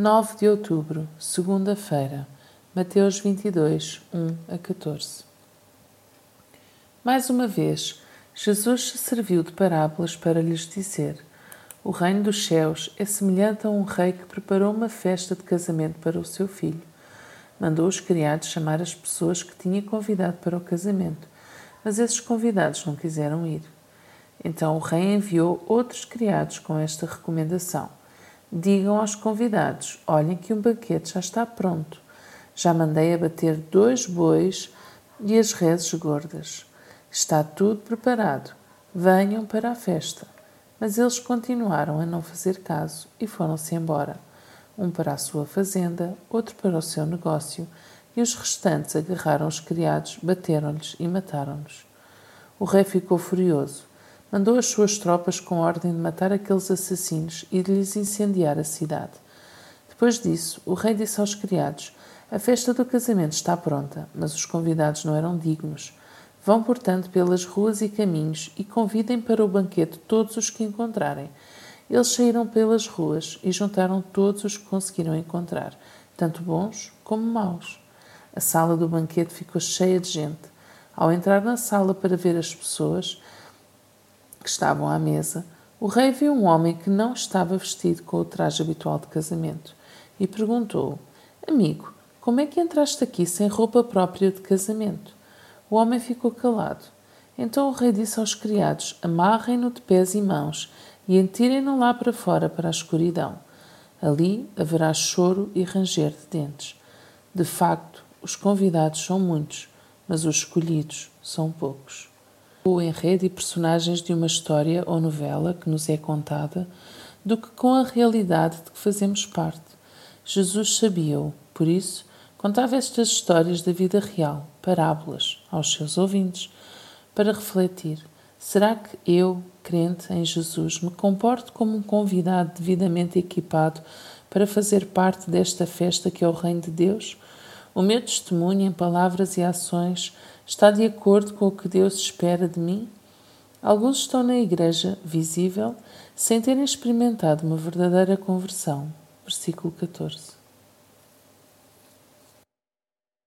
9 de outubro, segunda-feira, Mateus 22, 1 a 14. Mais uma vez, Jesus se serviu de parábolas para lhes dizer: O reino dos céus é semelhante a um rei que preparou uma festa de casamento para o seu filho. Mandou os criados chamar as pessoas que tinha convidado para o casamento, mas esses convidados não quiseram ir. Então o rei enviou outros criados com esta recomendação Digam aos convidados: olhem que um banquete já está pronto. Já mandei abater dois bois e as reses gordas. Está tudo preparado. Venham para a festa. Mas eles continuaram a não fazer caso e foram-se embora. Um para a sua fazenda, outro para o seu negócio, e os restantes agarraram os criados, bateram-lhes e mataram-nos. O rei ficou furioso mandou as suas tropas com ordem de matar aqueles assassinos e de lhes incendiar a cidade. Depois disso, o rei disse aos criados: A festa do casamento está pronta, mas os convidados não eram dignos. Vão, portanto, pelas ruas e caminhos e convidem para o banquete todos os que encontrarem. Eles saíram pelas ruas e juntaram todos os que conseguiram encontrar, tanto bons como maus. A sala do banquete ficou cheia de gente. Ao entrar na sala para ver as pessoas, estavam à mesa, o rei viu um homem que não estava vestido com o traje habitual de casamento e perguntou: Amigo, como é que entraste aqui sem roupa própria de casamento? O homem ficou calado. Então o rei disse aos criados: Amarrem-no de pés e mãos e atirem-no lá para fora para a escuridão. Ali haverá choro e ranger de dentes. De facto, os convidados são muitos, mas os escolhidos são poucos o enredo e personagens de uma história ou novela que nos é contada do que com a realidade de que fazemos parte. Jesus sabia-o, por isso, contava estas histórias da vida real, parábolas, aos seus ouvintes, para refletir: será que eu, crente em Jesus, me comporto como um convidado devidamente equipado para fazer parte desta festa que é o Reino de Deus? O meu testemunho em palavras e ações está de acordo com o que Deus espera de mim? Alguns estão na igreja, visível, sem terem experimentado uma verdadeira conversão. Versículo 14.